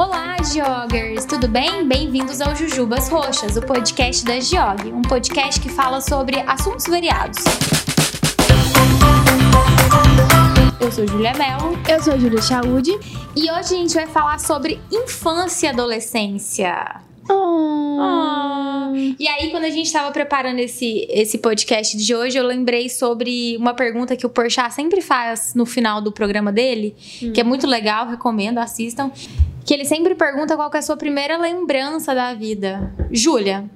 Olá, Geogers! Tudo bem? Bem-vindos ao Jujubas Roxas, o podcast da Geog, um podcast que fala sobre assuntos variados. Eu sou Julia Mello. Eu sou Julia Chaude. E hoje a gente vai falar sobre infância e adolescência. Oh. E aí, quando a gente estava preparando esse, esse podcast de hoje, eu lembrei sobre uma pergunta que o Porchat sempre faz no final do programa dele, hum. que é muito legal, recomendo, assistam. Que ele sempre pergunta qual é a sua primeira lembrança da vida. Júlia,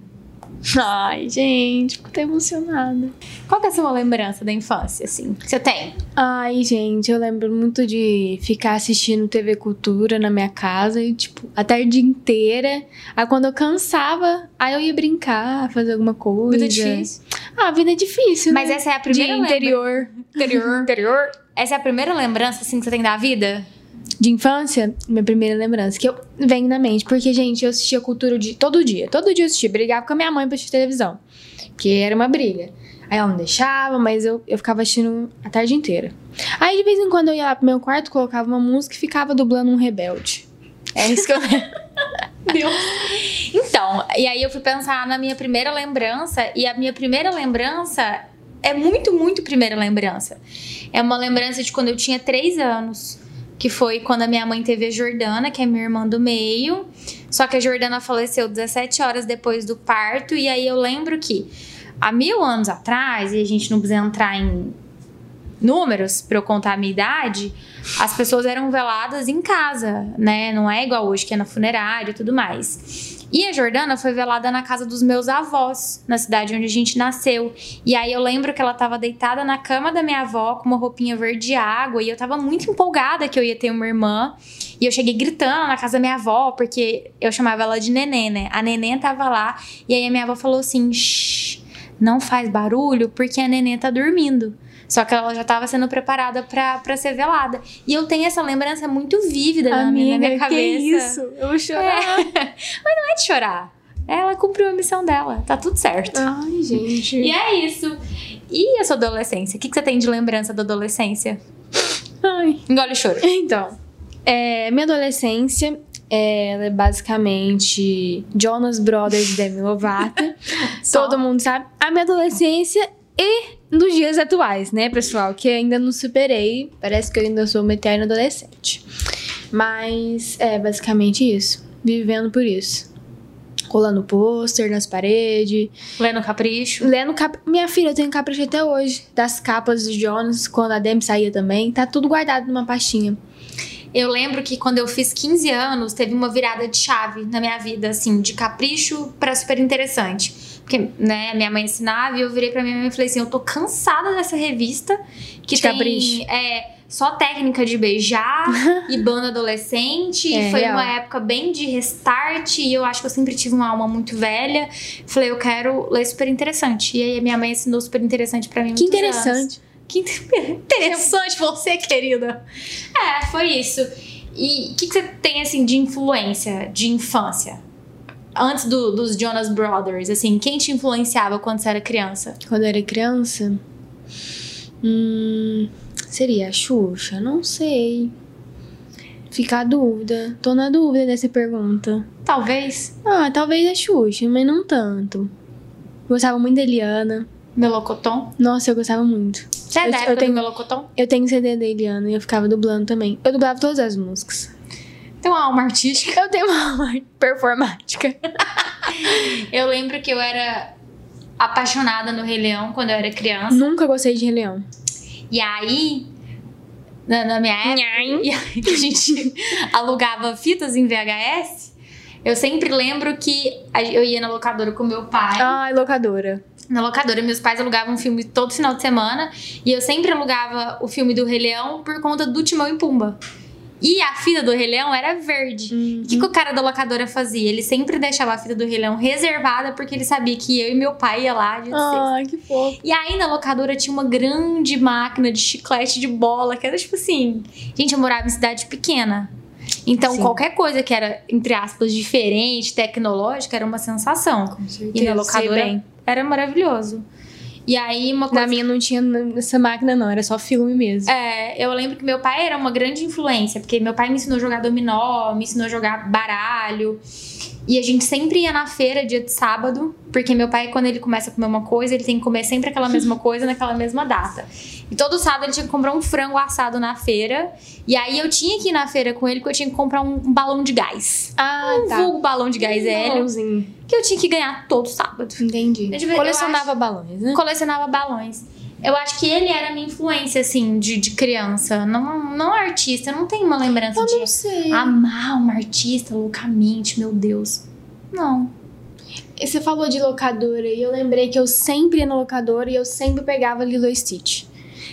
Ai, gente, fico até emocionada. Qual que é a sua lembrança da infância, assim, você tem? Ai, gente, eu lembro muito de ficar assistindo TV Cultura na minha casa e, tipo, a tarde inteira. Aí quando eu cansava, aí eu ia brincar, fazer alguma coisa. Vida difícil. Ah, vida é difícil, Mas né? essa é a primeira de interior. Interior. interior. Essa é a primeira lembrança, assim, que você tem da vida? De infância, minha primeira lembrança, que eu venho na mente, porque, gente, eu assistia cultura de todo dia. Todo dia eu assistia, brigava com a minha mãe pra assistir televisão. Porque era uma briga. Aí ela não deixava, mas eu, eu ficava assistindo a tarde inteira. Aí de vez em quando eu ia lá pro meu quarto, colocava uma música e ficava dublando um rebelde. É isso que eu lembro. Então, e aí eu fui pensar na minha primeira lembrança, e a minha primeira lembrança é muito, muito primeira lembrança. É uma lembrança de quando eu tinha três anos que foi quando a minha mãe teve a Jordana, que é minha irmã do meio. Só que a Jordana faleceu 17 horas depois do parto, e aí eu lembro que há mil anos atrás, e a gente não precisa entrar em números para eu contar a minha idade, as pessoas eram veladas em casa, né? Não é igual hoje que é na funerária e tudo mais. E a Jordana foi velada na casa dos meus avós, na cidade onde a gente nasceu. E aí eu lembro que ela estava deitada na cama da minha avó com uma roupinha verde água e eu estava muito empolgada que eu ia ter uma irmã. E eu cheguei gritando na casa da minha avó, porque eu chamava ela de neném, né? A neném tava lá e aí a minha avó falou assim: Shh, não faz barulho porque a neném tá dormindo. Só que ela já estava sendo preparada para ser velada. E eu tenho essa lembrança muito vívida Amiga, na, minha, na minha cabeça. Que isso? Eu vou chorar. É. Mas não é de chorar. Ela cumpriu a missão dela. Tá tudo certo. Ai, gente. E é isso. E a sua adolescência? O que, que você tem de lembrança da adolescência? Ai. Engole o choro. Então, é, minha adolescência é basicamente Jonas Brothers e Demi Lovato. Todo mundo sabe. A minha adolescência e nos dias atuais, né, pessoal? Que ainda não superei. Parece que eu ainda sou uma eterna adolescente. Mas é basicamente isso. Vivendo por isso. Colando pôster nas paredes. Lendo capricho. Lendo cap... Minha filha, eu tenho capricho até hoje. Das capas do Jonas, quando a Demi saía também. Tá tudo guardado numa pastinha. Eu lembro que quando eu fiz 15 anos, teve uma virada de chave na minha vida, assim, de capricho para super interessante porque, né, minha mãe ensinava e eu virei pra minha mãe e falei assim: eu tô cansada dessa revista que de tem. Capricho. É, só técnica de beijar e banda adolescente. É, foi real. uma época bem de restart e eu acho que eu sempre tive uma alma muito velha. Falei, eu quero ler super interessante. E aí a minha mãe ensinou super interessante para mim. Que interessante. Anos. Que interessante você, querida. É, foi isso. E o que, que você tem assim de influência de infância? Antes do, dos Jonas Brothers, assim, quem te influenciava quando você era criança? Quando eu era criança? Hum, seria a Xuxa? Não sei. Fica a dúvida. Tô na dúvida dessa pergunta. Talvez. Ah, talvez a Xuxa, mas não tanto. Gostava muito da Eliana. Melocoton? Nossa, eu gostava muito. Você é eu, da época eu tenho, do Melocoton? Eu tenho CD da Eliana e eu ficava dublando também. Eu dublava todas as músicas. Tem uma alma artística. Eu tenho uma alma performática. eu lembro que eu era apaixonada no Rei Leão quando eu era criança. Nunca gostei de Rei Leão. E aí, na, na minha época, que a gente alugava fitas em VHS, eu sempre lembro que eu ia na locadora com meu pai. Ai, locadora. Na locadora, meus pais alugavam filme todo final de semana e eu sempre alugava o filme do Rei Leão por conta do Timão e Pumba. E a fita do Rei Leão era verde. Uhum. O que, que o cara da locadora fazia? Ele sempre deixava a fita do Rei Leão reservada porque ele sabia que eu e meu pai ia lá de Ai, que fofo. E aí na locadora tinha uma grande máquina de chiclete de bola, que era tipo assim. Gente, eu morava em cidade pequena. Então, Sim. qualquer coisa que era, entre aspas, diferente, tecnológica, era uma sensação. Com certeza. E na locadora era maravilhoso. E aí, uma coisa. Na minha não tinha essa máquina, não, era só filme mesmo. É, eu lembro que meu pai era uma grande influência, porque meu pai me ensinou a jogar dominó, me ensinou a jogar baralho. E a gente sempre ia na feira dia de sábado, porque meu pai, quando ele começa a comer uma coisa, ele tem que comer sempre aquela mesma coisa naquela mesma data. E todo sábado ele tinha que comprar um frango assado na feira. E aí eu tinha que ir na feira com ele, porque eu tinha que comprar um, um balão de gás. Ah, um vulgo balão de gás hélio, Igualzinho. que eu tinha que ganhar todo sábado. Entendi. Colecionava balões, né? Colecionava balões. Eu acho que ele era a minha influência, assim, de, de criança. Não, não artista, eu não tenho uma lembrança Eu de não sei. amar uma artista loucamente, meu Deus. Não. Você falou de locadora e eu lembrei que eu sempre ia na locadora e eu sempre pegava Lilo Stitch.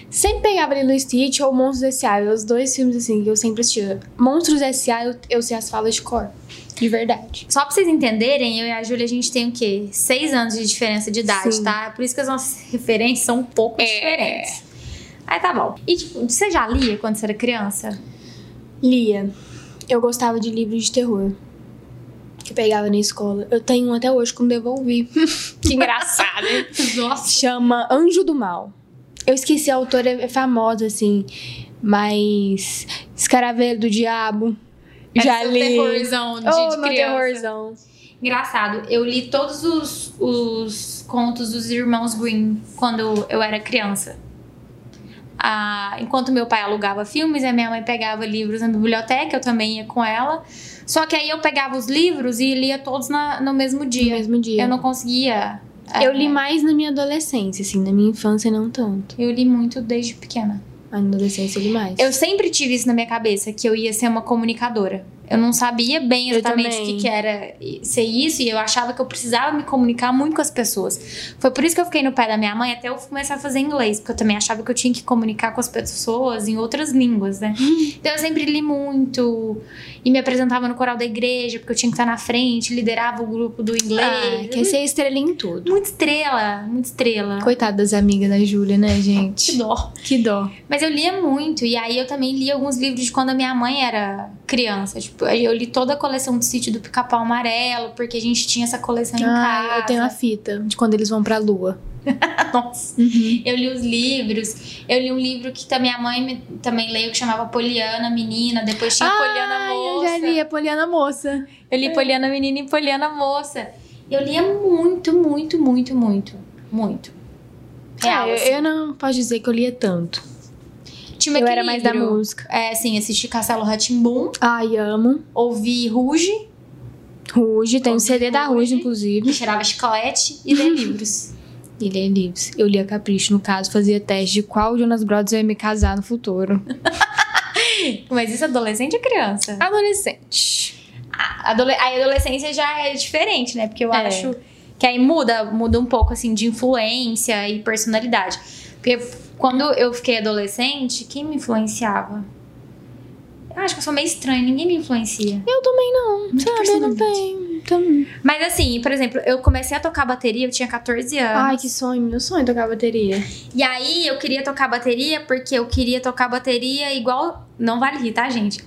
Sempre pegava Lilo e Stitch ou Monstros S.A. Os dois filmes assim que eu sempre assistia. Monstros S.A. eu, eu sei as falas de cor. De verdade. Só pra vocês entenderem, eu e a Júlia, a gente tem o quê? Seis anos de diferença de idade, Sim. tá? Por isso que as nossas referências são um pouco É. diferentes. Aí tá bom. E, tipo, você já lia quando você era criança? Lia. Eu gostava de livros de terror. Que pegava na escola. Eu tenho um até hoje que não devolvi. que engraçado, hein? Nossa. Chama Anjo do Mal. Eu esqueci a autora, é famosa, assim. Mas. Escaravelho do Diabo. Já li. terrorzão de, oh, de criança. terrorzão. Engraçado, eu li todos os, os contos dos irmãos Green quando eu era criança. Ah, enquanto meu pai alugava filmes, a minha mãe pegava livros na biblioteca, eu também ia com ela. Só que aí eu pegava os livros e lia todos na- no mesmo No dia. mesmo dia. Eu não conseguia. É, Eu li mais na minha adolescência, assim. Na minha infância, não tanto. Eu li muito desde pequena. Mas na adolescência eu li mais. Eu sempre tive isso na minha cabeça, que eu ia ser uma comunicadora. Eu não sabia bem exatamente o que, que era ser isso, e eu achava que eu precisava me comunicar muito com as pessoas. Foi por isso que eu fiquei no pé da minha mãe até eu começar a fazer inglês, porque eu também achava que eu tinha que comunicar com as pessoas em outras línguas, né? então eu sempre li muito e me apresentava no coral da igreja, porque eu tinha que estar na frente, liderava o grupo do Ah, inglês. quer ser estrelinha em tudo. Muita estrela, muita estrela. Coitada das amigas da Júlia, né, Que gente? dó. Que dó. Mas eu lia muito, e aí eu também li alguns livros de quando a minha mãe era criança. Tipo, aí eu li toda a coleção do sítio do Pica-Pau Amarelo, porque a gente tinha essa coleção em Ah, casa. eu tenho a fita de quando eles vão pra lua. Nossa. Uhum. Eu li os livros. Eu li um livro que a minha mãe me- também leu, que chamava Poliana Menina. Depois tinha Poliana Ah, Moça. eu já li a Poliana Moça. Eu li Poliana Menina e Poliana Moça. Eu lia muito, muito, muito, muito. Muito. Real, É, assim. eu não posso dizer que eu lia tanto. Tinha eu era mais da música. É, assim, assisti Castelo Ratimbum, Ai, amo. ouvi Ruge, Ruge, tem o Ouvi CD da Ruge, Ruge. inclusive. cheirava chiclete e ler livros. E ler livros. Eu lia Capricho, no caso, fazia teste de qual Jonas Brothers eu ia me casar no futuro. Mas isso é adolescente ou criança? Adolescente. A adole- a adolescência já é diferente, né? Porque eu É. acho que aí muda, muda um pouco, assim, de influência e personalidade. Porque quando eu fiquei adolescente, quem me influenciava? Eu acho que eu sou meio estranha, ninguém me influencia. Eu também não, Muita sabe? Eu não tenho. Também. Mas assim, por exemplo, eu comecei a tocar bateria, eu tinha 14 anos. Ai, que sonho. Meu sonho é tocar bateria. E aí eu queria tocar bateria porque eu queria tocar bateria igual. Não vale rir, tá, gente?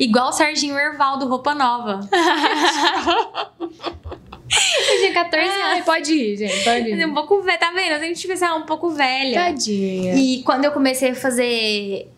Igual o Serginho Erval do Roupa Nova. eu tinha 14 Ai, anos. pode ir, gente. Pode é ir. Um pouco velha, tá vendo? Eu sempre tive essa um pouco velha. Tadinha. E quando eu comecei a fazer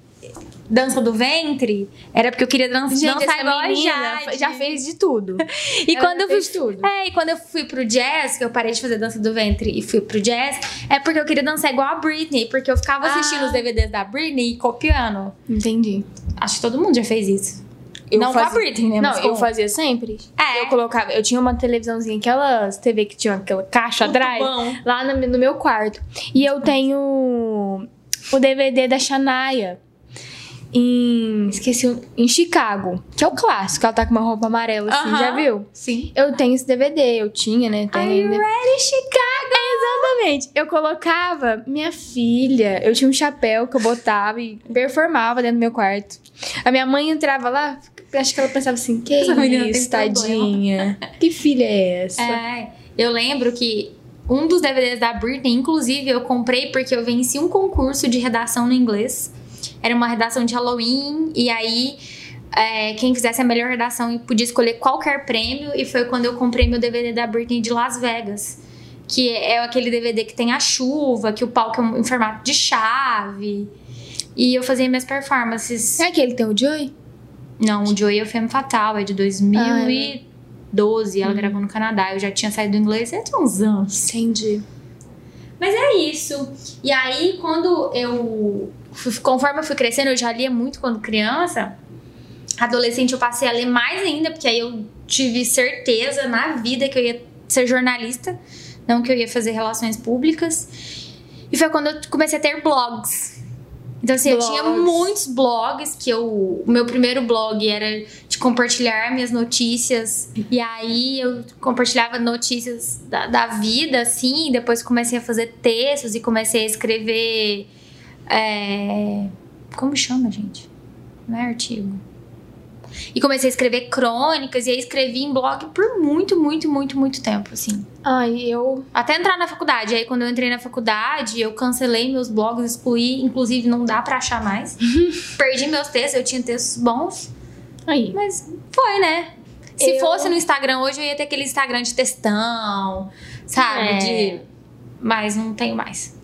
dança do ventre, era porque eu queria dan Gente, dançar igual a Jade. já fez de tudo. E Ela quando eu fui tudo. É, e quando eu fui pro jazz, que eu parei de fazer dança do ventre e fui pro jazz, é porque eu queria dançar igual a Britney, porque eu ficava assistindo Ah. os DVDs da Britney e copiando. Entendi. Acho que todo mundo já fez isso. Eu não com a fazia- Britney, né? Não, eu fazia sempre. É. Eu colocava. Eu tinha uma televisãozinha, aquelas TV que tinha aquela caixa atrás, lá no, no meu quarto. E eu tenho o DVD da Shania. Em. Esqueci. Em Chicago. Que é o clássico. Ela tá com uma roupa amarela assim, Aham. já viu? Sim. Eu tenho esse DVD, eu tinha, né? Tenho Are you ready, Chicago? Exatamente. Eu colocava minha filha, eu tinha um chapéu que eu botava e performava dentro do meu quarto. A minha mãe entrava lá, acho que ela pensava assim: que Essa isso, tadinha? Que filha é essa? É, eu lembro que um dos DVDs da Britney, inclusive, eu comprei porque eu venci um concurso de redação no inglês. Era uma redação de Halloween, e aí é, quem fizesse a melhor redação podia escolher qualquer prêmio, e foi quando eu comprei meu DVD da Britney de Las Vegas. que é aquele DVD que tem a chuva, que o palco é em formato de chave. E eu fazia minhas performances. É aquele que tem o Joey? Não, o Joey é o Femme Fatal, é de 2012. ela gravou no Canadá. Eu já tinha saído do inglês há uns anos. Entendi. Mas é isso. E aí, quando eu. Conforme eu fui crescendo, eu já lia muito quando criança. Adolescente, eu passei a ler mais ainda, porque aí eu tive certeza na vida que eu ia ser jornalista, não que eu ia fazer relações públicas. E foi quando eu comecei a ter blogs. Então, assim, Blogs. eu tinha muitos blogs, que eu. O meu primeiro blog era de compartilhar minhas notícias. E aí eu compartilhava notícias da, da vida, assim. Depois comecei a fazer textos e comecei a escrever. é, Como chama, gente? Não é artigo. E comecei a escrever crônicas, e aí escrevi em blog por muito, muito, muito, muito tempo, assim. Ai, eu. Até entrar na faculdade. Aí, quando eu entrei na faculdade, eu cancelei meus blogs, excluí. Inclusive, não dá pra achar mais. Perdi meus textos, eu tinha textos bons. Aí. Mas foi, né? Se Eu- fosse no Instagram hoje, eu ia ter aquele Instagram de textão, sabe? É. De... Mas não tenho mais.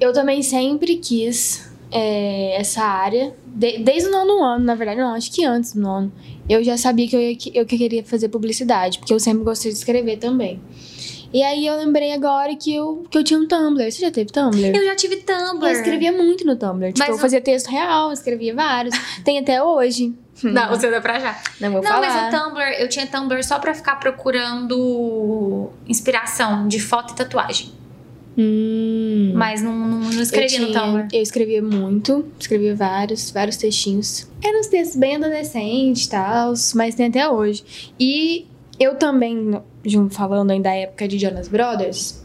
Eu também sempre quis é, essa área. De- desde o nono ano, na verdade, não, acho que antes do nono. Eu já sabia que eu, ia, que eu que queria fazer publicidade, porque eu sempre gostei de escrever também. E aí eu lembrei agora que eu, que eu tinha um Tumblr. Você já teve Tumblr? Eu já tive Tumblr. Eu escrevia muito no Tumblr. Tipo, Mas eu fazia texto real, eu escrevia vários. Tem até hoje. Não, você dá pra já. Não vou Não, falar. mas o Tumblr, eu tinha Tumblr só pra ficar procurando inspiração de foto e tatuagem. Hum. Mas não, não, não escrevia eu no Tumblr. Eu escrevia muito, escrevia vários, vários textinhos. Eram uns textos bem adolescentes e tal, mas tem até hoje. E eu também, falando ainda da época de Jonas Brothers,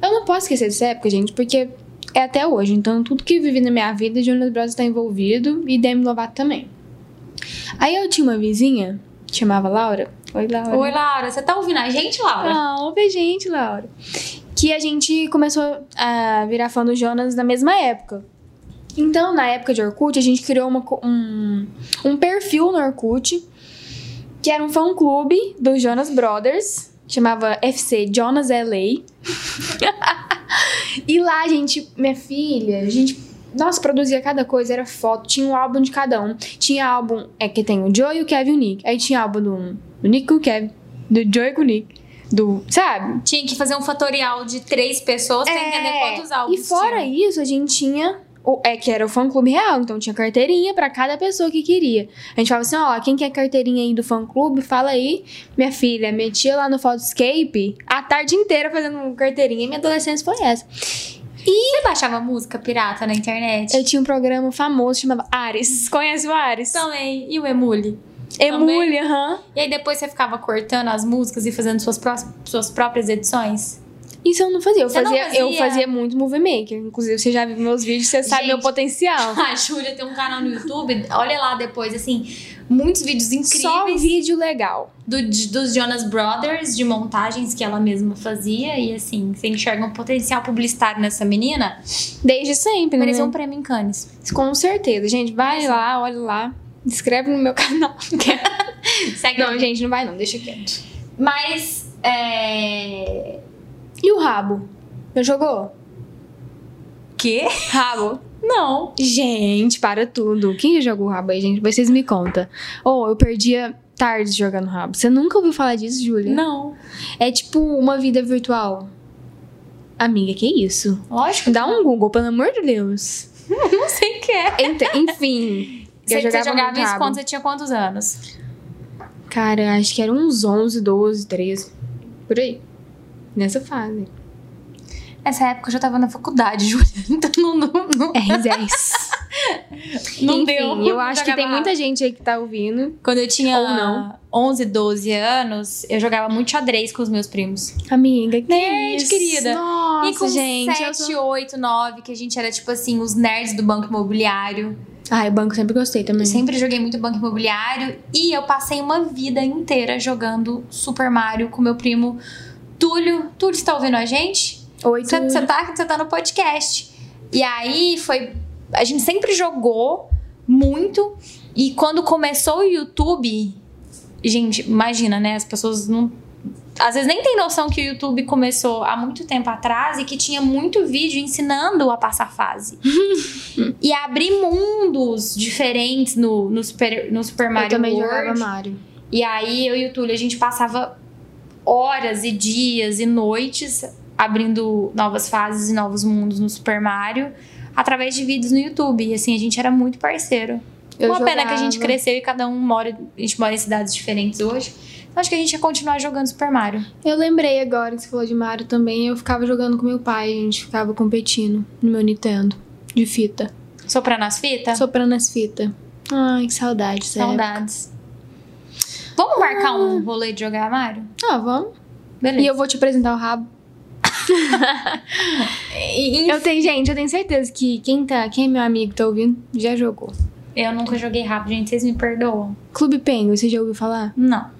eu não posso esquecer dessa época, gente, porque é até hoje. Então, tudo que eu vivi na minha vida, Jonas Brothers tá envolvido e Demi Lovato também. Aí eu tinha uma vizinha, chamava Laura. Oi, Laura. Oi, Laura. Você tá ouvindo a gente, Laura? Ah, ouve gente, Laura. Que a gente começou a virar fã do Jonas na mesma época. Então, na época de Orkut, a gente criou uma um, um perfil no Orkut, que era um fã-clube dos Jonas Brothers, chamava FC Jonas LA. e lá, a gente, minha filha, a gente, nossa, produzia cada coisa, era foto, tinha um álbum de cada um. Tinha álbum, é que tem o Joey, o Kevin e o Nick. Aí tinha álbum do, do Nick com o Kevin, do Joey com o Nick. Do, sabe? Tinha que fazer um fatorial de três pessoas pra entender quantos álbuns É, E fora tinha. isso, a gente tinha. É que era o fã clube real, então tinha carteirinha pra cada pessoa que queria. A gente falava assim: ó, quem quer carteirinha aí do fã clube, fala aí. Minha filha, metia lá no Photoscape a tarde inteira fazendo carteirinha. E minha adolescência foi essa. Você baixava música pirata na internet? Eu tinha um programa famoso chamava Ares. Conhece o Ares? também. E o Emule? Emule, aham. E aí depois você ficava cortando as músicas e fazendo suas, pró- suas próprias edições? Isso eu não fazia. Eu não fazia, eu fazia? fazia muito movie maker. Inclusive, você já viu meus vídeos, você sabe Gente. meu potencial. A Júlia tem um canal no YouTube, olha lá depois, assim, muitos vídeos incríveis Só vídeo legal. do- dos Jonas Brothers, de montagens que ela mesma fazia. E assim, você enxerga um potencial publicitário nessa menina, Desde sempre, né? mereceu um prêmio em Cannes. Com certeza, gente. Vai lá, olha lá. Inscreve no meu canal. Segue não, gente, não vai não, deixa quieto. Mas, é... E o rabo? Já jogou? Quê? Rabo? Não. Gente, para tudo. Quem jogou rabo aí, gente? Depois Vocês me contam. Ou eu perdia tardes jogando rabo. Você nunca ouviu falar disso, Júlia? Não. É tipo uma vida virtual. Amiga, que isso? Lógico. Dá um Google, pelo amor de Deus. Não sei o que é. Ent- Enfim. Você, jogava, você jogava isso quando você tinha quantos anos? Cara, acho que eram uns 11, 12, 13. Por aí. Nessa fase. Nessa época eu já tava na faculdade, Júlia. Então não, não, não, R10. não Enfim, deu. eu acho que tem muita gente aí que tá ouvindo. Quando eu tinha Ou não. 11, 12 anos, eu jogava muito xadrez com os meus primos. Amiga, que Nerd, isso? querida. Nossa, e com gente. eu 7, sou- 8, 9, que a gente era tipo assim, os nerds do banco imobiliário. Ai, banco sempre gostei também. Eu sempre joguei muito banco imobiliário e eu passei uma vida inteira jogando Super Mario com meu primo Túlio. Túlio, você tá ouvindo a gente? Oi, Túlio. você tá, você tá no podcast. E aí foi. A gente sempre jogou muito. E quando começou o YouTube, gente, imagina, né? As pessoas não. Às vezes nem tem noção que o YouTube começou há muito tempo atrás e que tinha muito vídeo ensinando a passar fase. e abrir mundos diferentes no, no, Super, no Super Mario eu também World. jogava Mario. E aí eu e o Túlio, a gente passava horas e dias e noites abrindo novas fases e novos mundos no Super Mario através de vídeos no YouTube. E assim, a gente era muito parceiro. Eu Uma pena que a gente jogava. cresceu e cada um mora, a gente mora em cidades diferentes hoje. Então acho que a gente ia continuar jogando Super Mario. Eu lembrei agora que você falou de Mario também. Eu ficava jogando com meu pai, a gente ficava competindo no meu Nintendo de fita. Soprando as fitas? Soprando as fitas. Ai, que saudade. Saudades. Vamos marcar um rolê de jogar Mario? Ah, vamos. Beleza. E eu vou te apresentar o rabo. Eu tenho, gente, eu tenho certeza que quem, tá, quem é meu amigo tá ouvindo já jogou. Eu nunca joguei rápido, gente. Vocês me perdoam? Clube Penguin, você já ouviu falar? Não.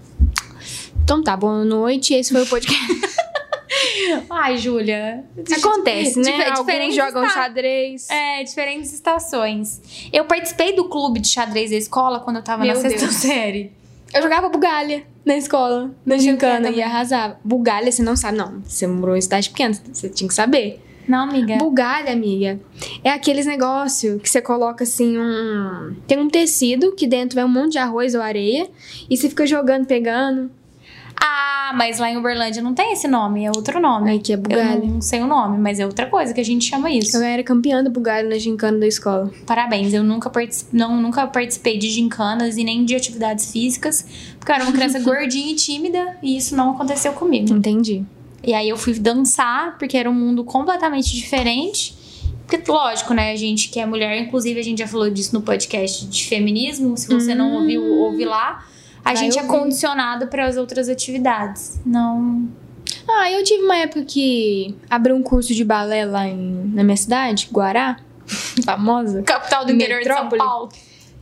Então tá, boa noite. Esse foi o podcast. Ai, Júlia. Acontece, né? Difer- Alguns diferentes jogam esta- xadrez. É, diferentes estações. Eu participei do clube de xadrez da escola quando eu tava Meu na sexta Deus. série. Eu jogava bugalha na escola, na gincana, e arrasava. Bugalha, você não sabe, não. Você morou em cidade pequena, você tinha que saber. Não, amiga. Bugalha, amiga, é aqueles negócio que você coloca assim um. Tem um tecido que dentro vai um monte de arroz ou areia e você fica jogando, pegando. Ah, mas lá em Uberlândia não tem esse nome, é outro nome. Aí que é Eu bugalha. não sei o nome, mas é outra coisa que a gente chama isso. Eu era campeã do bugalha na gincana da escola. Parabéns, eu nunca, partici- não, nunca participei de gincanas e nem de atividades físicas, porque eu era uma criança gordinha e tímida e isso não aconteceu comigo. Entendi. E aí eu fui dançar, porque era um mundo completamente diferente. Porque, lógico, né, a gente que é mulher, inclusive a gente já falou disso no podcast de feminismo. Se você não Hum. ouviu, ouve lá. A gente é ouvir. condicionado para as outras atividades. Não. Ah, eu tive uma época que abriu um curso de balé lá em, na minha cidade, Guará, famosa. Capital do interior de São. Paulo.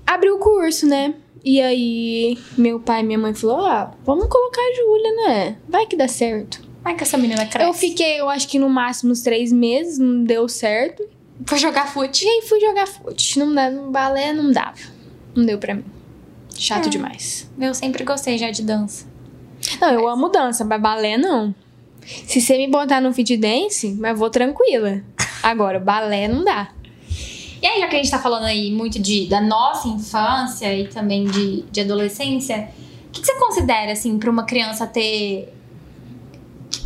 Abriu o curso, né? E aí, meu pai e minha mãe falou: ah, vamos colocar a Júlia, né? Vai que dá certo. Ai, que essa menina cresce. Eu fiquei, eu acho que no máximo uns três meses, não deu certo. Foi jogar fute. E aí fui jogar fute. Não no balé não dava. Não deu pra mim. Chato É. demais. Eu sempre gostei já de dança. Não, eu amo dança, mas balé não. Se você me botar no fit dance, mas vou tranquila. Agora, balé não dá. E aí, já que a gente tá falando aí muito de, da nossa infância e também de, de adolescência, o que, que você considera, assim, pra uma criança ter.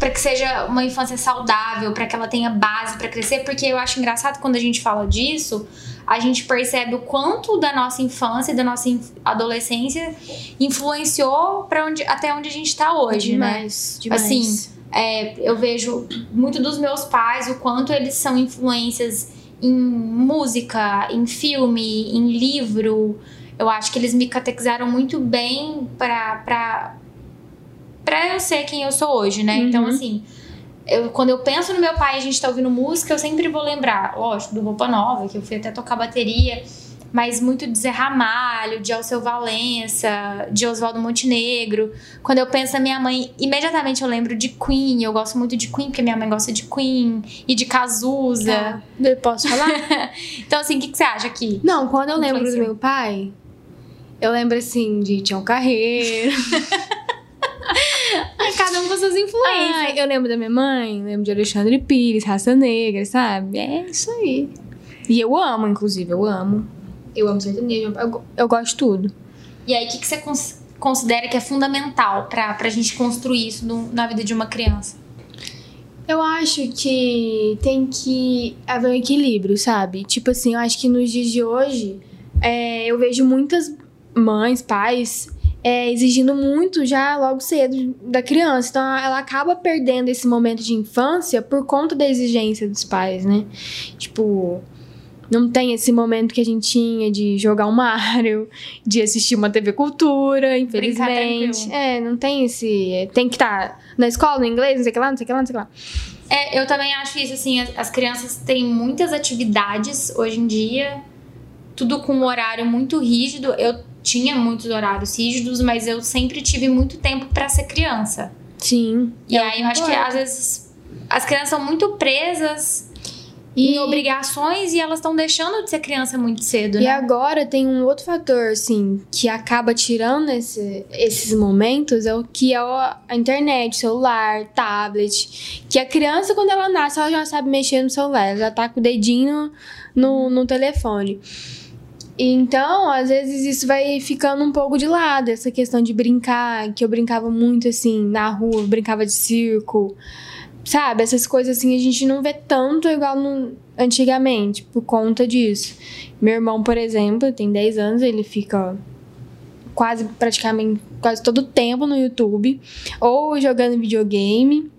Pra que seja uma infância saudável, pra que ela tenha base pra crescer? Porque eu acho engraçado quando a gente fala disso, a gente percebe o quanto da nossa infância e da nossa adolescência influenciou para onde, até onde a gente tá hoje, né? demais, demais. Assim, É, eu vejo muito dos meus pais o quanto eles são influências em música, em filme, em livro. Eu acho que eles me catequizaram muito bem pra, pra, pra eu ser quem eu sou hoje, né? Uhum. Então, assim, eu, quando eu penso no meu pai e a gente tá ouvindo música, eu sempre vou lembrar, lógico, do Roupa Nova, que eu fui até tocar bateria, mas muito de Zé Ramalho, de Alceu Valença, de Oswaldo Montenegro. Quando eu penso na minha mãe, imediatamente eu lembro de Queen. Eu gosto muito de Queen, porque minha mãe gosta de Queen e de Cazuza. Ah, eu posso falar? Então, assim, o que, que você acha aqui? Não, quando eu lembro do meu pai, eu lembro assim de Tião Carreiro. Cada um com suas influências. Ai, eu lembro da minha mãe, lembro de Alexandre Pires, Raça Negra, sabe? É isso aí. E eu amo, inclusive, eu amo. Eu amo sertanejo, eu, eu gosto de tudo. E aí, o que, que você cons- considera que é fundamental pra, pra gente construir isso no- na vida de uma criança? Eu acho que tem que haver um equilíbrio, sabe? Tipo assim, eu acho que nos dias de hoje, é, eu vejo muitas mães, pais, é, exigindo muito já logo cedo da criança. Então ela acaba perdendo esse momento de infância por conta da exigência dos pais, né? Tipo. Não tem esse momento que a gente tinha de jogar um Mario, de assistir uma TV Cultura, infelizmente. É, não tem esse. é, Tem que estar na escola, no inglês, não sei o que lá, não sei o que lá, não sei o que lá. É, eu também acho isso, assim, as, as crianças têm muitas atividades hoje em dia, tudo com um horário muito rígido. Eu tinha muitos horários rígidos, mas eu sempre tive muito tempo pra ser criança. Sim. E aí eu acho que às vezes as crianças são muito presas em obrigações e elas estão deixando de ser criança muito cedo, E né? agora tem um outro fator, assim, que acaba tirando esse- esses momentos, é o que é a internet, celular, tablet. Que a criança, quando ela nasce, ela já sabe mexer no celular, ela já tá com o dedinho no, no telefone. Então, às vezes isso vai ficando um pouco de lado, essa questão de brincar, que eu brincava muito assim na rua, brincava de circo. Sabe, essas coisas assim a gente não vê tanto igual no- antigamente, por conta disso. Meu irmão, por exemplo, tem 10 anos, ele fica quase praticamente quase todo o tempo no YouTube, ou jogando videogame,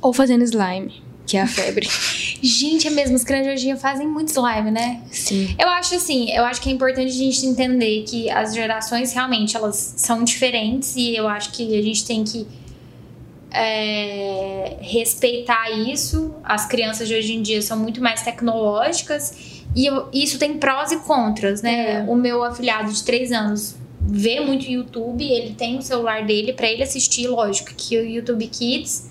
ou fazendo slime, que é a febre. Gente, é mesmo, as crianças hoje em dia fazem muito slime, né? Sim. Eu acho assim, eu acho que é importante a gente entender que as gerações realmente elas são diferentes e eu acho que a gente tem que é, respeitar isso. As crianças de hoje em dia são muito mais tecnológicas e eu- isso tem prós e contras, né? É. O meu afilhado de 3 anos vê muito YouTube, ele tem o celular dele pra ele assistir, lógico, que o YouTube Kids.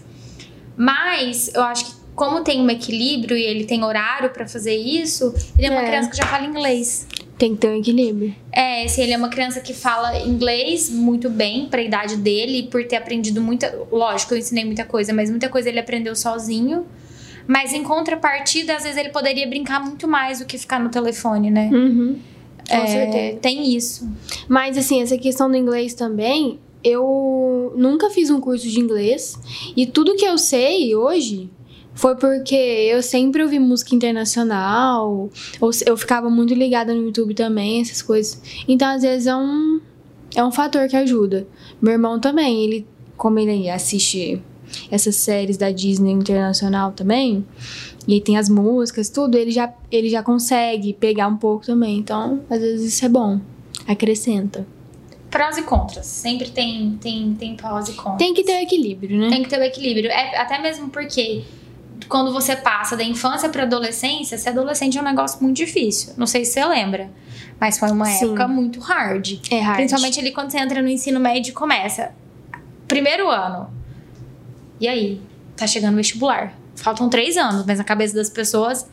Mas eu acho que como tem um equilíbrio e ele tem horário pra fazer isso, ele é uma É. criança que já fala inglês. Tem que ter um equilíbrio. É, se ele é uma criança que fala inglês muito bem pra idade dele, por ter aprendido muita. Lógico, eu ensinei muita coisa, mas muita coisa ele aprendeu sozinho. Mas em contrapartida, às vezes ele poderia brincar muito mais do que ficar no telefone, né? Uhum. Com É, certeza. Tem isso. Mas, assim, essa questão do inglês também, eu nunca fiz um curso de inglês. E tudo que eu sei hoje foi porque eu sempre ouvi música internacional, ou eu ficava muito ligada no YouTube também, essas coisas. Então, às vezes, é um, é um fator que ajuda. Meu irmão também, ele, como ele assiste essas séries da Disney internacional também, e aí tem as músicas, tudo, ele já, ele já consegue pegar um pouco também. Então, às vezes, isso é bom. Acrescenta. Prós e contras. Sempre tem, tem, tem prós e contras. Tem que ter equilíbrio, né? Tem que ter o equilíbrio. É, até mesmo porque quando você passa da infância pra adolescência, ser adolescente é um negócio muito difícil. Não sei se você lembra. Mas foi uma Sim. época muito hard. É hard. Principalmente ali quando você entra no ensino médio e começa. Primeiro ano. E aí? Tá chegando o vestibular. Faltam três anos, mas na cabeça das pessoas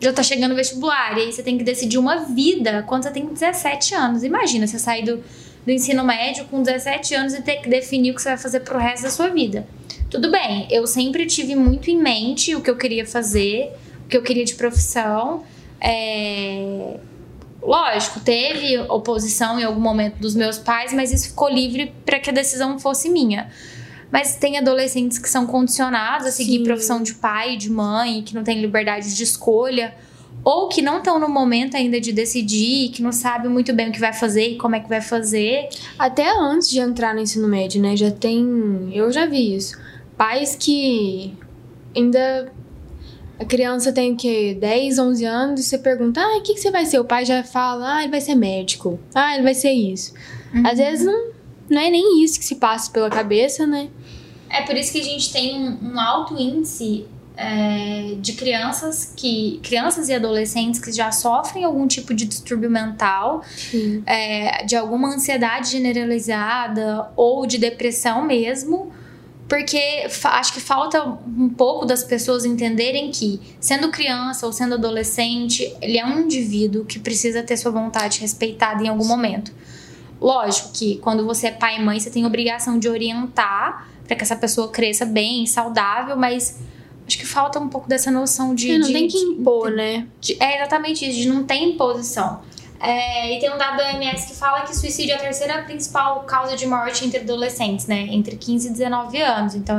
já tá chegando o vestibular. E aí você tem que decidir uma vida quando você tem 17 anos. Imagina você sair do, do ensino médio com 17 anos e ter que definir o que você vai fazer pro resto da sua vida. Tudo bem, eu sempre tive muito em mente o que eu queria fazer, o que eu queria de profissão. É, Lógico, teve oposição em algum momento dos meus pais, mas isso ficou livre para que a decisão fosse minha. Mas tem adolescentes que são condicionados a seguir Sim. profissão de pai, de mãe, que não tem liberdade de escolha, ou que não estão no momento ainda de decidir, que não sabem muito bem o que vai fazer e como é que vai fazer. Até antes de entrar no ensino médio, né? Já tem. Eu já vi isso. Pais que ainda. A criança tem o quê? 10, 11 anos e você pergunta: ah, o que, que você vai ser? O pai já fala: ah, ele vai ser médico. Ah, ele vai ser isso. Às vezes não, não é nem isso que se passa pela cabeça, né? É por isso que a gente tem um, um alto índice é, de crianças que crianças e adolescentes que já sofrem algum tipo de distúrbio mental, é, de alguma ansiedade generalizada ou de depressão mesmo. Porque acho que falta um pouco das pessoas entenderem que, sendo criança ou sendo adolescente, ele é um indivíduo que precisa ter sua vontade respeitada em algum momento. Lógico que quando você é pai e mãe, você tem a obrigação de orientar para que essa pessoa cresça bem, saudável, mas acho que falta um pouco dessa noção de. É, não de- tem que de- impor, né? de- é exatamente isso, de não ter imposição. É, e tem um dado da OMS que fala que suicídio é a terceira principal causa de morte entre adolescentes, né? Entre 15 e 19 anos. Então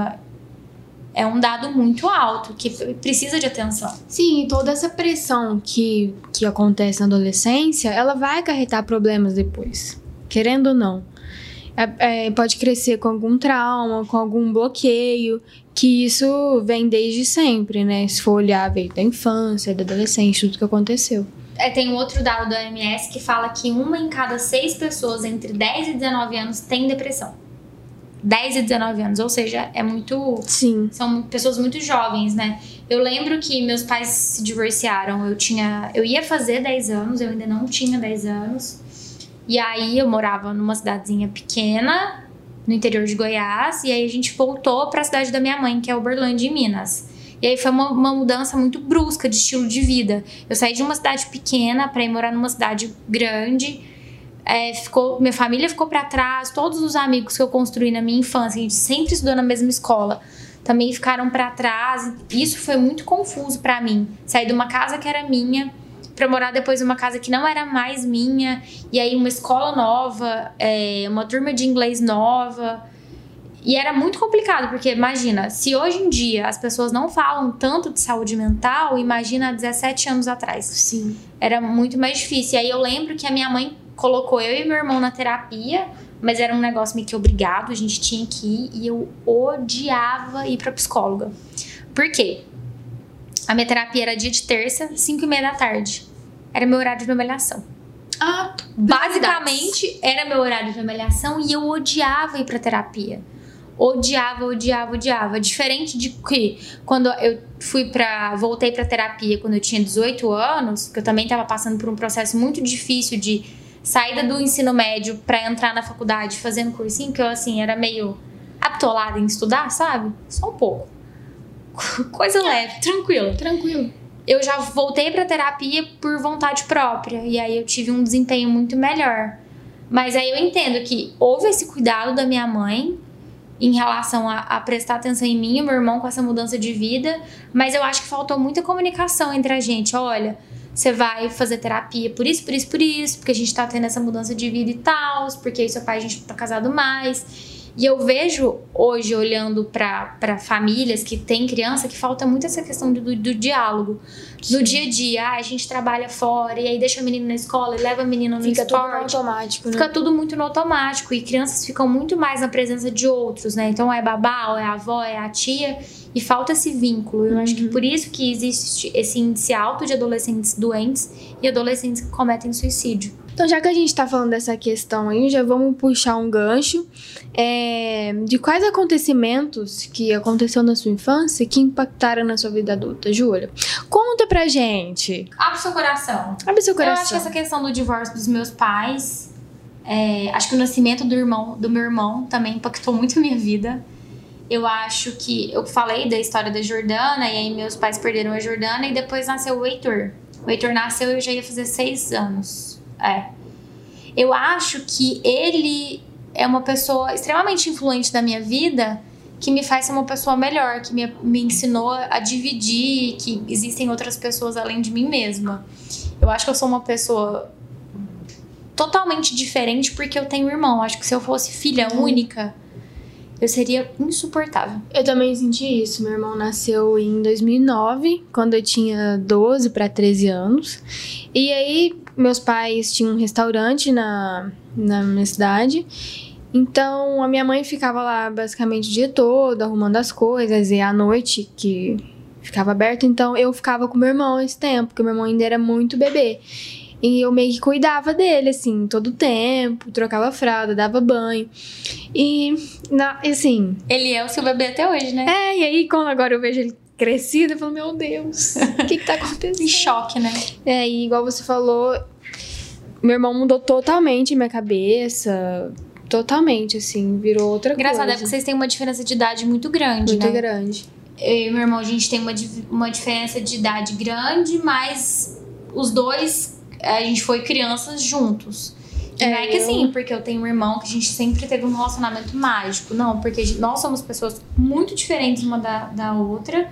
é- um dado muito alto, que precisa de atenção. Sim, toda essa pressão que, que acontece na adolescência, ela vai acarretar problemas depois, querendo ou não. É- é, pode crescer com algum trauma, com algum bloqueio, que isso vem desde sempre, né? Se for olhar, veio da infância, da adolescência, tudo que aconteceu. É, tem outro dado da OMS que fala que uma em cada seis pessoas entre 10 e 19 anos tem depressão. 10 e 19 anos, ou seja, é muito Sim. são pessoas muito jovens, né? Eu lembro que meus pais se divorciaram. Eu tinha, eu ia fazer 10 anos, eu ainda não tinha 10 anos. E aí eu morava numa cidadezinha pequena, no interior de Goiás, e aí a gente voltou para a cidade da minha mãe, que é Uberlândia, em Minas. E aí foi uma, uma mudança muito brusca de estilo de vida. Eu saí de uma cidade pequena para ir morar numa cidade grande. É, ficou, minha família ficou para trás, todos os amigos que eu construí na minha infância, a gente sempre estudou na mesma escola, também ficaram para trás. Isso foi muito confuso para mim. Sair de uma casa que era minha para morar depois numa casa que não era mais minha, e aí uma escola nova, é, uma turma de inglês nova. E era muito complicado, porque imagina, se hoje em dia as pessoas não falam tanto de saúde mental, imagina há 17 anos atrás. Sim. Era muito mais difícil. E aí eu lembro que a minha mãe colocou eu e meu irmão na terapia, mas era um negócio meio que obrigado, a gente tinha que ir, e eu odiava ir pra psicóloga. Por quê? A minha terapia era dia de terça, 5 e meia da tarde. Era meu horário de avaliação. Ah, Basicamente, era meu horário de avaliação e eu odiava ir pra terapia. Odiava, odiava, odiava. Diferente de que quando eu fui pra. voltei pra terapia quando eu tinha 18 anos, que eu também tava passando por um processo muito difícil de saída do ensino médio pra entrar na faculdade fazendo cursinho, que eu assim, era meio atolada em estudar, sabe? Só um pouco. Coisa leve, tranquilo tranquilo. eu já voltei pra terapia por vontade própria e aí eu tive um desempenho muito melhor. Mas aí eu entendo que houve esse cuidado da minha mãe em relação a, a prestar atenção em mim e meu irmão com essa mudança de vida, mas eu acho que faltou muita comunicação entre a gente. Olha, você vai fazer terapia por isso, por isso, por isso, porque a gente tá tendo essa mudança de vida e tal, porque seu pai a gente tá casado mais. E eu vejo hoje, olhando para famílias que têm criança, que falta muito essa questão do, do diálogo. No dia a dia, ah, a gente trabalha fora, e aí deixa o menino na escola e leva a menina no Fica tudo no esporte. automático, né? Fica tudo muito no automático e crianças ficam muito mais na presença de outros, né? Então é babá, ou é a avó, é a tia e falta esse vínculo. Eu acho que por isso que existe esse índice alto de adolescentes doentes e adolescentes que cometem suicídio. Então, já que a gente tá falando dessa questão aí, já vamos puxar um gancho é, de quais acontecimentos que aconteceu na sua infância que impactaram na sua vida adulta, Júlia. Conta pra gente. Abre seu coração. Abre seu Eu acho que coração. essa questão do divórcio dos meus pais, é, acho que o nascimento do irmão do meu irmão também impactou muito a minha vida. Eu acho que eu falei da história da Jordana e aí meus pais perderam a Jordana e depois nasceu o Heitor. O Heitor nasceu e eu já ia fazer seis anos. É. Eu acho que ele é uma pessoa extremamente influente na minha vida que me faz ser uma pessoa melhor, que me, me ensinou a dividir, que existem outras pessoas além de mim mesma. Eu acho que eu sou uma pessoa totalmente diferente porque eu tenho irmão. Acho que se eu fosse filha única, eu seria insuportável. Eu também senti isso. Meu irmão nasceu em 2009, quando eu tinha 12 para 13 anos. E aí, meus pais tinham um restaurante na, na minha cidade. Então, a minha mãe ficava lá basicamente o dia todo, arrumando as coisas. E à noite, que ficava aberto, então eu ficava com meu irmão esse tempo, porque meu irmão ainda era muito bebê. E eu meio que cuidava dele, assim, todo o tempo, trocava fralda, dava banho. E, na, assim, Ele é o seu bebê até hoje, né? é, e aí quando agora eu vejo ele crescido, eu falo, meu Deus, o que que tá acontecendo? Em choque, né? É, e igual você falou, meu irmão mudou totalmente minha cabeça, totalmente, assim, virou outra Engraçado, é coisa. porque vocês têm uma diferença de idade muito grande, Muito né? grande. Eu e meu irmão, a gente tem uma, uma diferença de idade grande, mas os dois, a gente foi crianças juntos. E não É, é que eu- assim, porque eu tenho um irmão que a gente sempre teve um relacionamento mágico. Não, porque gente- nós somos pessoas muito diferentes uma da, da outra.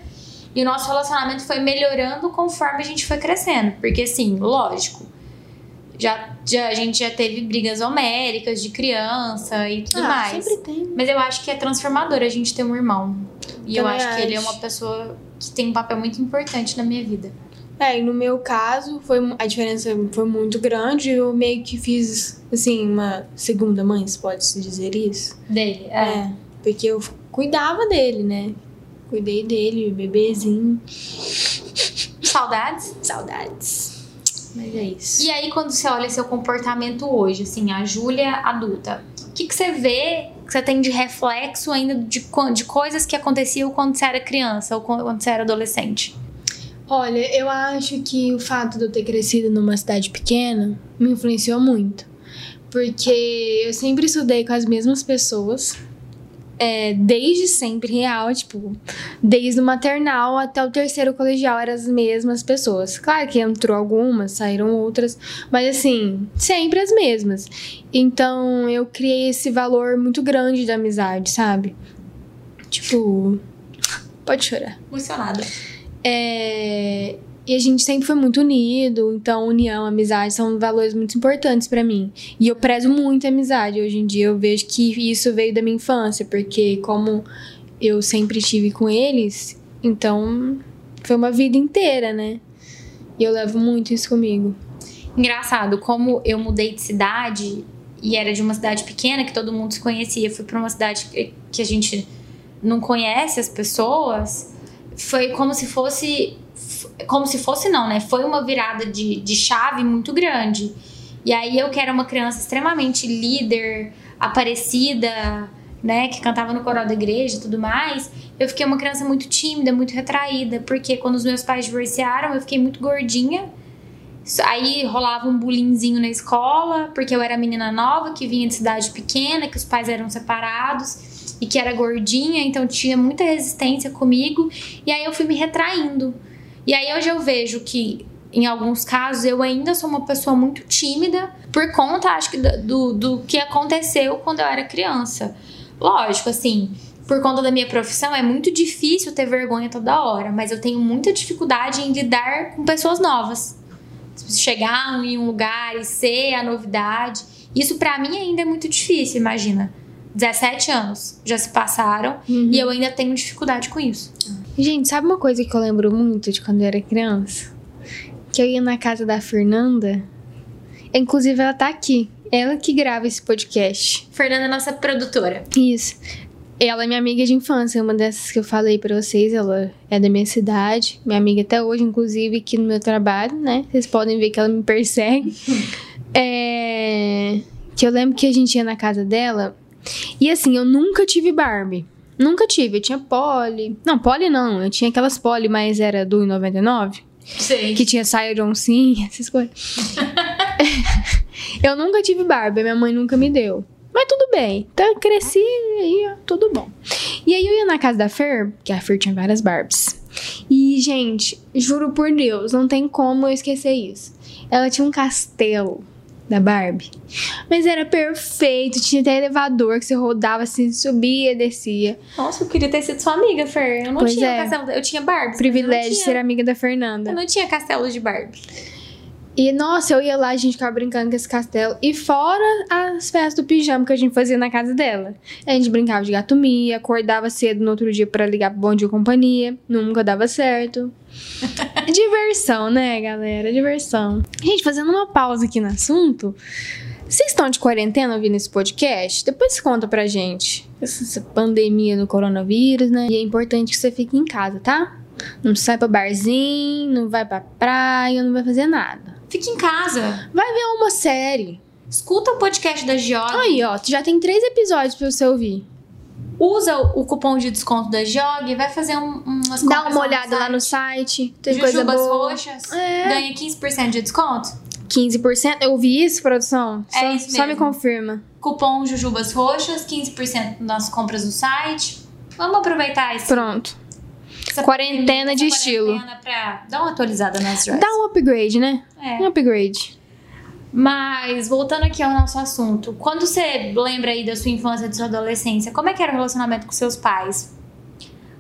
E o nosso relacionamento foi melhorando conforme a gente foi crescendo. Porque, assim, lógico, já, já, a gente já teve brigas homéricas de criança e tudo ah, mais. sempre tem. Mas eu acho que é transformador a gente ter um irmão. E eu Também acho que ele é acho. uma pessoa que tem um papel muito importante na minha vida. É, e no meu caso, foi, a diferença foi muito grande. Eu meio que fiz, assim, uma segunda mãe, se pode-se dizer isso. Dele, É, porque eu cuidava dele, né? Cuidei dele, bebezinho. Saudades? Saudades. Mas é isso. E aí, quando você olha seu comportamento hoje, assim, a Júlia adulta, o que, que você vê que você tem de reflexo ainda de, de coisas que aconteciam quando você era criança ou quando quando você era adolescente? Olha, eu acho que o fato de eu ter crescido numa cidade pequena me influenciou muito. Porque eu sempre estudei com as mesmas pessoas. é, desde sempre real, tipo, desde o maternal até o terceiro colegial eram as mesmas pessoas. Claro que entrou algumas, saíram outras, mas assim, sempre as mesmas. Então eu criei esse valor muito grande da amizade, sabe? Tipo, pode chorar. Emocionada. É, e a gente sempre foi muito unido, então união, amizade são valores muito importantes para mim. E eu prezo muito a amizade. Hoje em dia eu vejo que isso veio da minha infância, porque como eu sempre estive com eles, então foi uma vida inteira, né? E eu levo muito isso comigo. Engraçado, como eu mudei de cidade e era de uma cidade pequena que todo mundo se conhecia, fui para uma cidade que a gente não conhece as pessoas, foi como se fosse como se fosse não, né? Foi uma virada de, de chave muito grande. E aí eu que era uma criança extremamente líder, aparecida, né, que cantava no coral da igreja e tudo mais, eu fiquei uma criança muito tímida, muito retraída, porque quando os meus pais divorciaram, eu fiquei muito gordinha. Aí rolava um bullyingzinho na escola, porque eu era menina nova, que vinha de cidade pequena, que os pais eram separados e que era gordinha, então tinha muita resistência comigo. E aí eu fui me retraindo. E aí hoje eu vejo que em alguns casos eu ainda sou uma pessoa muito tímida por conta, acho que, do, do que aconteceu quando eu era criança. Lógico, assim, por conta da minha profissão é muito difícil ter vergonha toda hora, mas eu tenho muita dificuldade em lidar com pessoas novas. Chegar em um lugar e ser a novidade. Isso para mim ainda é muito difícil, imagina. 17 anos já se passaram uhum. e eu ainda tenho dificuldade com isso. Gente, sabe uma coisa que eu lembro muito de quando eu era criança? Que eu ia na casa da Fernanda. Inclusive, ela tá aqui. Ela que grava esse podcast. Fernanda é nossa produtora. Isso. Ela é minha amiga de infância, uma dessas que eu falei para vocês. Ela é da minha cidade, minha amiga até hoje, inclusive aqui no meu trabalho, né? Vocês podem ver que ela me persegue. é... Que eu lembro que a gente ia na casa dela e assim, eu nunca tive Barbie. Nunca tive. Eu tinha Polly. Não, Polly não. Eu tinha aquelas Polly, mas era do 99. Sim. Que tinha saia Sim, essas coisas. eu nunca tive Barbie. Minha mãe nunca me deu. Mas tudo bem. Então eu cresci e aí tudo bom. E aí eu ia na casa da Fer, que a Fer tinha várias Barbies. E, gente, juro por Deus, não tem como eu esquecer isso. Ela tinha um castelo da Barbie. Mas era perfeito, tinha até elevador que você rodava assim, subia e descia. Nossa, eu queria ter sido sua amiga, Fer. Eu não pois tinha é. castelo, eu tinha Barbie. Privilégio de ser amiga da Fernanda. Eu não tinha castelo de Barbie. E, nossa, eu ia lá, a gente ficava brincando com esse castelo. E fora as festas do pijama que a gente fazia na casa dela. A gente brincava de gato mia, acordava cedo no outro dia para ligar pro bom de companhia. Nunca dava certo. Diversão, né, galera? Diversão. Gente, fazendo uma pausa aqui no assunto. Vocês estão de quarentena ouvindo esse podcast? Depois conta pra gente. Essa pandemia do coronavírus, né? E é importante que você fique em casa, tá? Não sai pra barzinho, não vai pra praia, não vai fazer nada. Fique em casa. Vai ver uma série. Escuta o podcast da Giog. Aí, ó, já tem três episódios pra você ouvir. Usa o cupom de desconto da e vai fazer um, umas Dá uma olhada lá no site. Tem Jujubas coisa boa. roxas. É. Ganha 15% de desconto. 15%? Eu ouvi isso, produção? É só, isso mesmo. Só me confirma. Cupom Jujubas Roxas, 15% nas compras no site. Vamos aproveitar isso. Pronto. Essa quarentena de estilo. Pra dar uma atualizada nas dresses. Dá um upgrade, né? É. Um upgrade. Mas, voltando aqui ao nosso assunto, quando você lembra aí da sua infância, da sua adolescência, como é que era o relacionamento com seus pais?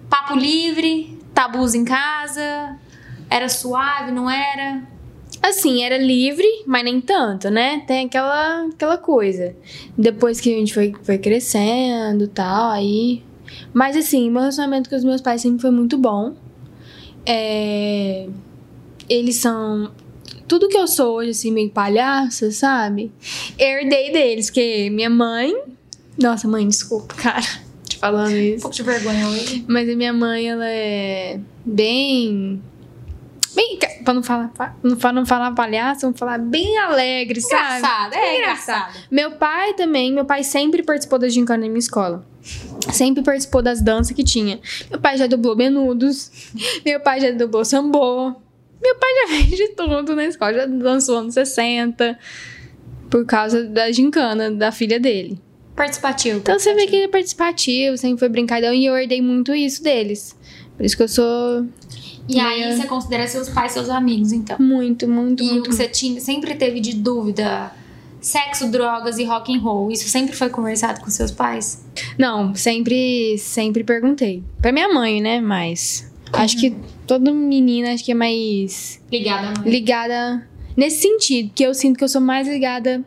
Papo livre? Tabus em casa? Era suave, não era? Assim, era livre, mas nem tanto, né? Tem aquela, aquela coisa. Depois que a gente foi, foi crescendo tal, aí. Mas assim, meu relacionamento com os meus pais sempre foi muito bom. É... Eles são tudo que eu sou hoje, assim, meio palhaça, sabe? Herdei deles, porque minha mãe. Nossa, mãe, desculpa, cara, te falando isso. Um pouco de vergonha hoje. Mas a minha mãe, ela é bem. Bem, pra não falar, pra não falar palhaço, vamos falar bem alegre, sabe? Engraçada, é engraçado. Meu pai também, meu pai sempre participou da gincana na minha escola. Sempre participou das danças que tinha. Meu pai já dublou Menudos, meu pai já dublou Sambô, meu pai já fez de tudo na escola, já dançou anos 60, por causa da gincana da filha dele. Participativo. Então você vê que ele é participativo, sempre foi brincalhão e eu herdei muito isso deles. Por isso que eu sou E aí você considera seus pais seus amigos, então. muito, muito, E o muito. que você tinha, sempre teve de dúvida, sexo, drogas e rock and roll, isso sempre foi conversado com seus pais? Não, sempre, sempre perguntei. Pra minha mãe, né? Mas acho que toda menina acho que é mais Ligada mãe. ligada nesse sentido, que eu sinto que eu sou mais ligada.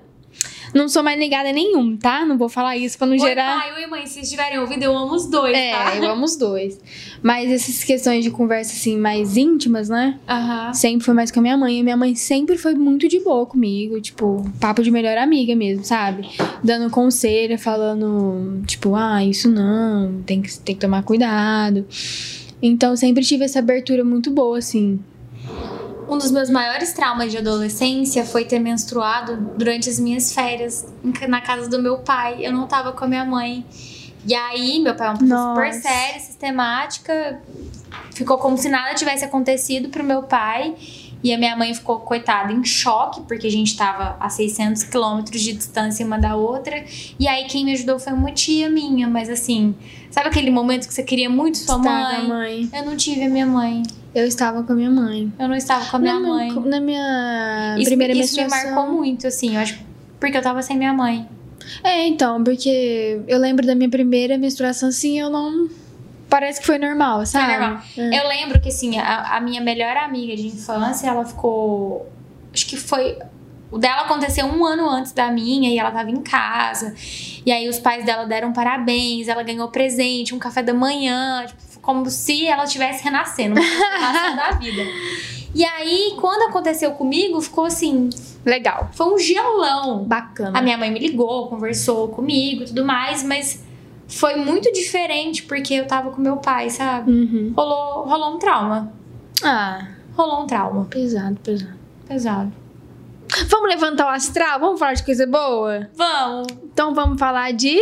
Não sou mais ligada a nenhum, tá? Não vou falar isso pra não Oi, gerar. pai, oi, mãe, se estiverem ouvindo, eu amo os dois, É, tá? eu amo os dois. Mas essas questões de conversa, assim, mais íntimas, né? Aham. Sempre foi mais com a minha mãe. E minha mãe sempre foi muito de boa comigo. Tipo, papo de melhor amiga mesmo, sabe? Dando conselho, falando, tipo, ah, isso não, tem que, tem que tomar cuidado. Então, sempre tive essa abertura muito boa, assim. Um dos meus maiores traumas de adolescência foi ter menstruado durante as minhas férias na casa do meu pai. Eu não tava com a minha mãe. E aí, meu pai é uma pessoa super séria, sistemática. Ficou como se nada tivesse acontecido pro meu pai. E a minha mãe ficou, coitada, em choque, porque a gente tava a 600 quilômetros de distância uma da outra. E aí, quem me ajudou foi uma tia minha. Mas assim, sabe aquele momento que você queria muito sua Estava mãe? mãe. Eu não tive a minha mãe. Eu estava com a minha mãe. Eu não estava com a minha na, mãe. Na minha Isso, primeira isso me menstruação. marcou muito, assim, eu acho. Porque eu tava sem minha mãe. É, então, porque eu lembro da minha primeira menstruação, assim, eu não. Parece que foi normal, sabe? normal. É. Eu lembro que, assim, a, a minha melhor amiga de infância, ela ficou. Acho que foi. O dela aconteceu um ano antes da minha e ela tava em casa. E aí os pais dela deram parabéns, ela ganhou presente, um café da manhã, tipo, como se ela estivesse renascendo, uma da vida. E aí, quando aconteceu comigo, ficou assim, Legal. foi um gelão. Bacana. A minha mãe me ligou, conversou comigo e tudo mais, mas foi muito diferente porque eu tava com meu pai, sabe? Uhum. Rolou, rolou um trauma. Ah, Rolou um trauma. pesado, pesado. Pesado. Vamos levantar o astral? Vamos falar de coisa boa? Vamos. Então vamos falar de.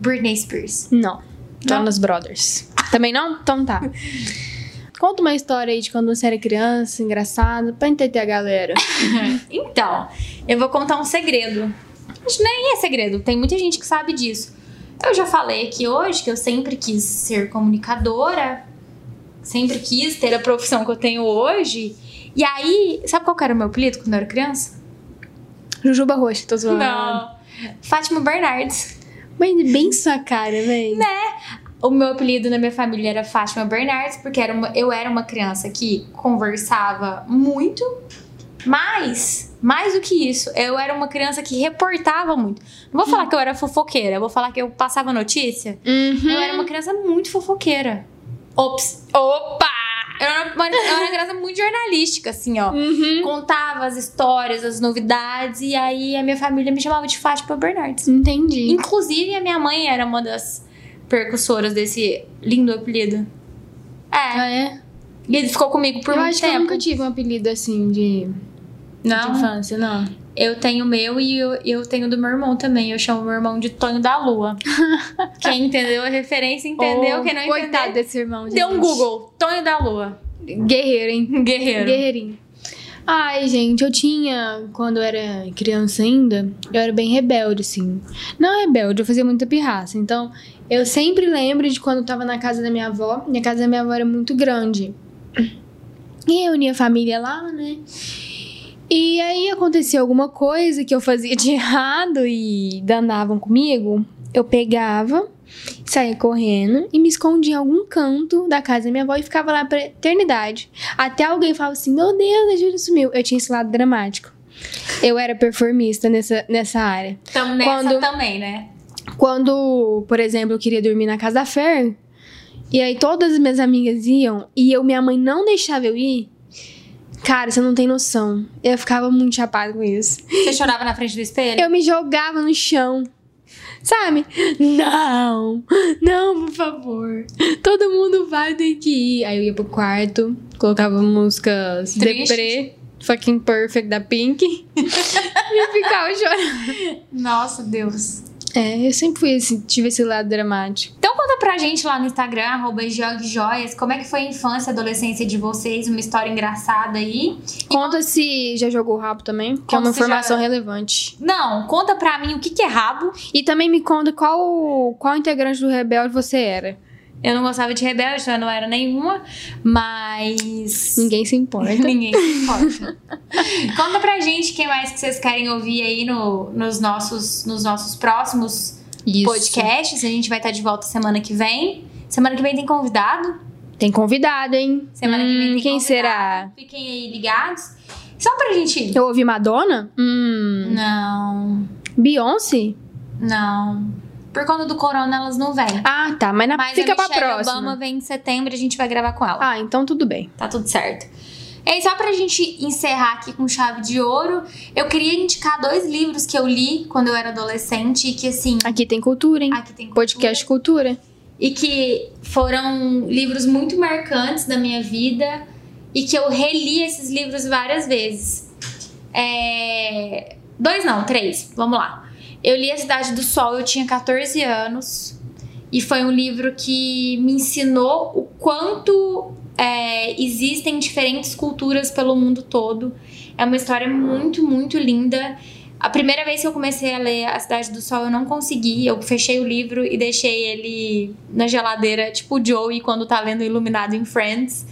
Britney Spears. Não. Jonas Brothers. Também não? Então tá. Conta uma história aí de quando você era criança, engraçada, pra entender a galera. Então, eu vou contar um segredo. Que nem é segredo, tem muita gente que sabe disso. Eu já falei aqui hoje que eu sempre quis ser comunicadora, sempre quis ter a profissão que eu tenho hoje. E aí, sabe qual era o meu apelido quando eu era criança? Jujuba Roxa, tô zoando. Não. Fátima Bernardes. Mas bem sua cara, véi. O meu apelido na minha família era Fátima Bernardes, porque era uma- eu era uma criança que conversava muito, mas, mais do que isso, eu era uma criança que reportava muito. Não vou falar que eu era fofoqueira, eu vou falar que eu passava notícia. Uhum. Eu era uma criança muito fofoqueira. Ops. Opa! Eu era uma, eu era uma criança muito jornalística, assim, ó. Uhum. Contava as histórias, as novidades, e aí a minha família me chamava de Fátima Bernardes. Entendi. Inclusive, a minha mãe era uma das percussoras desse lindo apelido. É. Ah, é? E ele ficou comigo por eu muito acho que eu tempo. nunca tive um apelido assim de, de Não, infância, não. eu tenho o meu e eu, eu tenho do meu irmão também. Eu chamo meu irmão de Tonho da Lua. Quem entendeu a referência entendeu, Oh, quem não Coitado entendeu. desse irmão, gente. Deu um Google. Tonho da Lua. Guerreiro, hein? Guerreiro. Guerreirinho. Ai, gente, eu tinha, quando eu era criança ainda, eu era bem rebelde, assim. Não rebelde, eu fazia muita pirraça. Então, eu sempre lembro de quando eu tava na casa da minha avó. Minha casa da minha avó era muito grande. E eu unia a família lá, né? E aí aconteceu alguma coisa que eu fazia de errado e danavam comigo. Eu pegava, saía correndo e me escondia em algum canto da casa da minha avó e ficava lá pra eternidade. Até alguém falava assim: Meu Deus, a Júlia sumiu. Eu tinha esse lado dramático. Eu era performista nessa, nessa área. Então, nessa Quando- também, né? Quando, por exemplo, eu queria dormir na casa da Fer, e aí todas as minhas amigas iam, e eu, minha mãe não deixava eu ir, cara, você não tem noção. Eu ficava muito chapada com isso. Você chorava na frente do espelho? Eu me jogava no chão. Sabe? Não, não, por favor. Todo mundo vai ter que ir. Aí eu ia pro quarto, colocava músicas Triste. deprê, fucking perfect da Pink, e ficava chorando. Nossa, Deus. É, eu sempre fui assim, tive esse lado dramático. Então conta pra gente lá no Instagram, arroba Joias, como é que foi a infância e adolescência de vocês, uma história engraçada aí. Conta se já jogou rabo também, que é uma informação relevante. Não, conta pra mim o que, que é rabo. E também me conta qual, qual integrante do Rebelde você era. Eu não gostava de rebelde, então eu não era nenhuma, mas. Ninguém se importa. Ninguém se importa. Conta pra gente quem mais que vocês querem ouvir aí no, nos, nossos, nos nossos próximos Isso. podcasts. A gente vai estar de volta semana que vem. Semana que vem tem convidado. Tem convidado, hein? Semana que vem Hum, tem Quem convidado. será? Fiquem aí ligados. Só pra gente. Eu ouvi Madonna? Hum. Não, Beyoncé? não. Por conta do corona, elas não vêm. Ah, tá. Mas, na- Mas fica a pra Michelle próxima. Obama vem em setembro e a gente vai gravar com ela. Ah, então tudo bem. Tá tudo certo. E aí, só pra gente encerrar aqui com chave de ouro, eu queria indicar dois livros que eu li quando eu era adolescente e que, assim, Aqui tem cultura, hein? aqui tem Podcast Cultura. e que foram livros muito marcantes da minha vida e que eu reli esses livros várias vezes. É, Dois não, três. Vamos lá. Eu li A Cidade do Sol, eu tinha 14 anos. E foi um livro que me ensinou o quanto é, existem diferentes culturas pelo mundo todo. É uma história muito, muito linda. A primeira vez que eu comecei a ler A Cidade do Sol, eu não consegui. Eu fechei o livro e deixei ele na geladeira, tipo o Joey quando tá lendo Iluminado em Friends.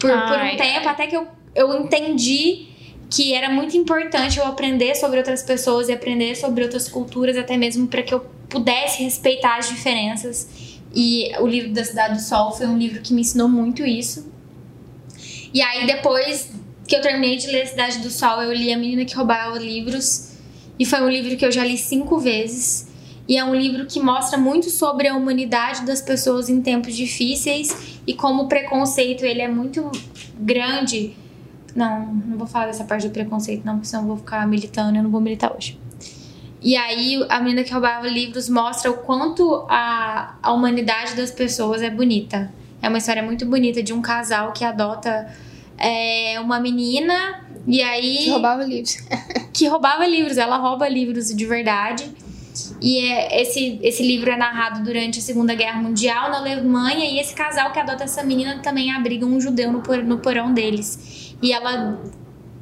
Por, por um tempo, até que eu, eu entendi que era muito importante eu aprender sobre outras pessoas e aprender sobre outras culturas, até mesmo para que eu pudesse respeitar as diferenças. E o livro da Cidade do Sol foi um livro que me ensinou muito isso. E aí, depois que eu terminei de ler Cidade do Sol, eu li A Menina que Roubava Livros. E foi um livro que eu já li cinco vezes. E é um livro que mostra muito sobre a humanidade das pessoas em tempos difíceis e como o preconceito ele é muito grande. Não, não vou falar dessa parte do preconceito, não, porque senão eu vou ficar militando e eu não vou militar hoje. E aí, a menina que roubava livros mostra o quanto a, a humanidade das pessoas é bonita. É uma história muito bonita de um casal que adota é, uma menina e aí Que roubava livros. que roubava livros. Ela rouba livros de verdade. E é, esse, esse livro é narrado durante a Segunda Guerra Mundial na Alemanha. E esse casal que adota essa menina também abriga um judeu no, por- no porão deles. E ela,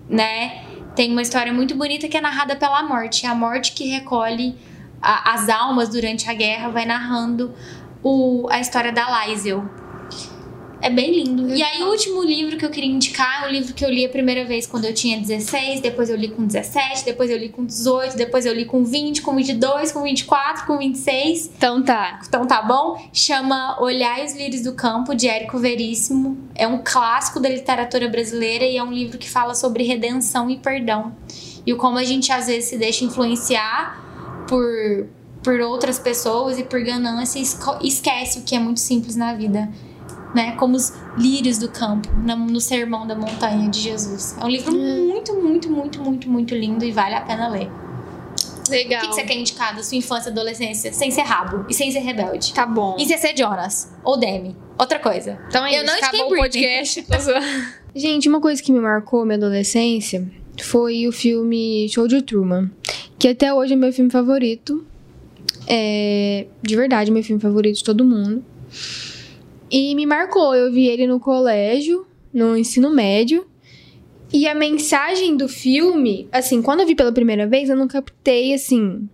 né, tem uma história muito bonita que é narrada pela morte. A morte que recolhe a- as almas durante a guerra vai narrando o, a história da Liesel. É bem lindo. E aí, o último livro que eu queria indicar é um livro que eu li a primeira vez quando eu tinha 16, depois eu li com 17, depois eu li com 18, depois eu li com 20, com 22, com 24, com 26. Então tá. Então tá bom? Chama Olhar os Lírios do Campo, de Érico Veríssimo. É um clássico da literatura brasileira e é um livro que fala sobre redenção e perdão. E o como a gente às vezes se deixa influenciar por, por outras pessoas e por ganância e esquece o que é muito simples na vida. Né? Como os lírios do campo, no Sermão da Montanha de Jesus. É um livro muito, muito, muito, muito, muito lindo e vale a pena ler. O Legal. que, que você quer indicar da sua infância e adolescência? Sem ser rabo e sem ser rebelde. Tá bom. E sem ser Jonas ou Demi. Outra coisa. Então é Eu isso, não acabou o Britney. podcast. Gente, uma coisa que me marcou minha adolescência foi o filme Show de Truman, que até hoje é meu filme favorito. É, de verdade, meu filme favorito de todo mundo. E me marcou, eu vi ele no colégio, no ensino médio. E a mensagem do filme, assim, quando eu vi pela primeira vez, eu não captei, assim,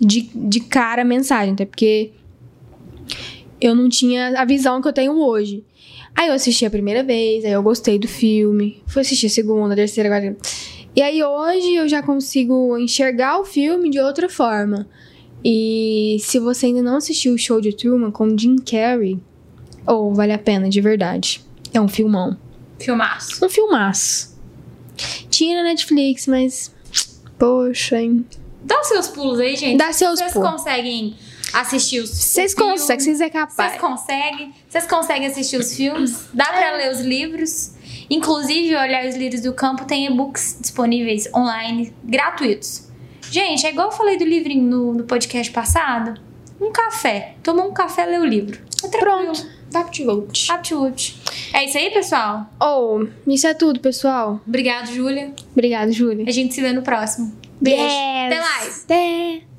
de, de cara a mensagem, até porque eu não tinha a visão que eu tenho hoje. Aí eu assisti a primeira vez, aí eu gostei do filme. Fui assistir a segunda, a terceira, agora. E aí hoje eu já consigo enxergar o filme de outra forma. E se você ainda não assistiu o show de Truman com Jim Carrey, ou vale a pena, de verdade. É um filmão. Filmaço. Um filmaço. Tinha na Netflix, mas. Poxa, hein? Dá seus pulos aí, gente. Dá seus Vocês pulos. conseguem assistir os Vocês conseguem, vocês é Vocês capaz. conseguem? Vocês conseguem assistir os filmes? Dá pra ler os livros? Inclusive, Olhar os Lírios do Campo tem e-books disponíveis online, gratuitos. Gente, é igual eu falei do livrinho no, no podcast passado. Um café. Toma um café, lê o livro. É tranquilo. Pronto. Aptvote. Aptitude. É isso aí, pessoal. Oh, isso é tudo, pessoal. Obrigado, Júlia. Obrigada, Júlia. A gente se vê no próximo. Beijo. Yes. Até mais. Até.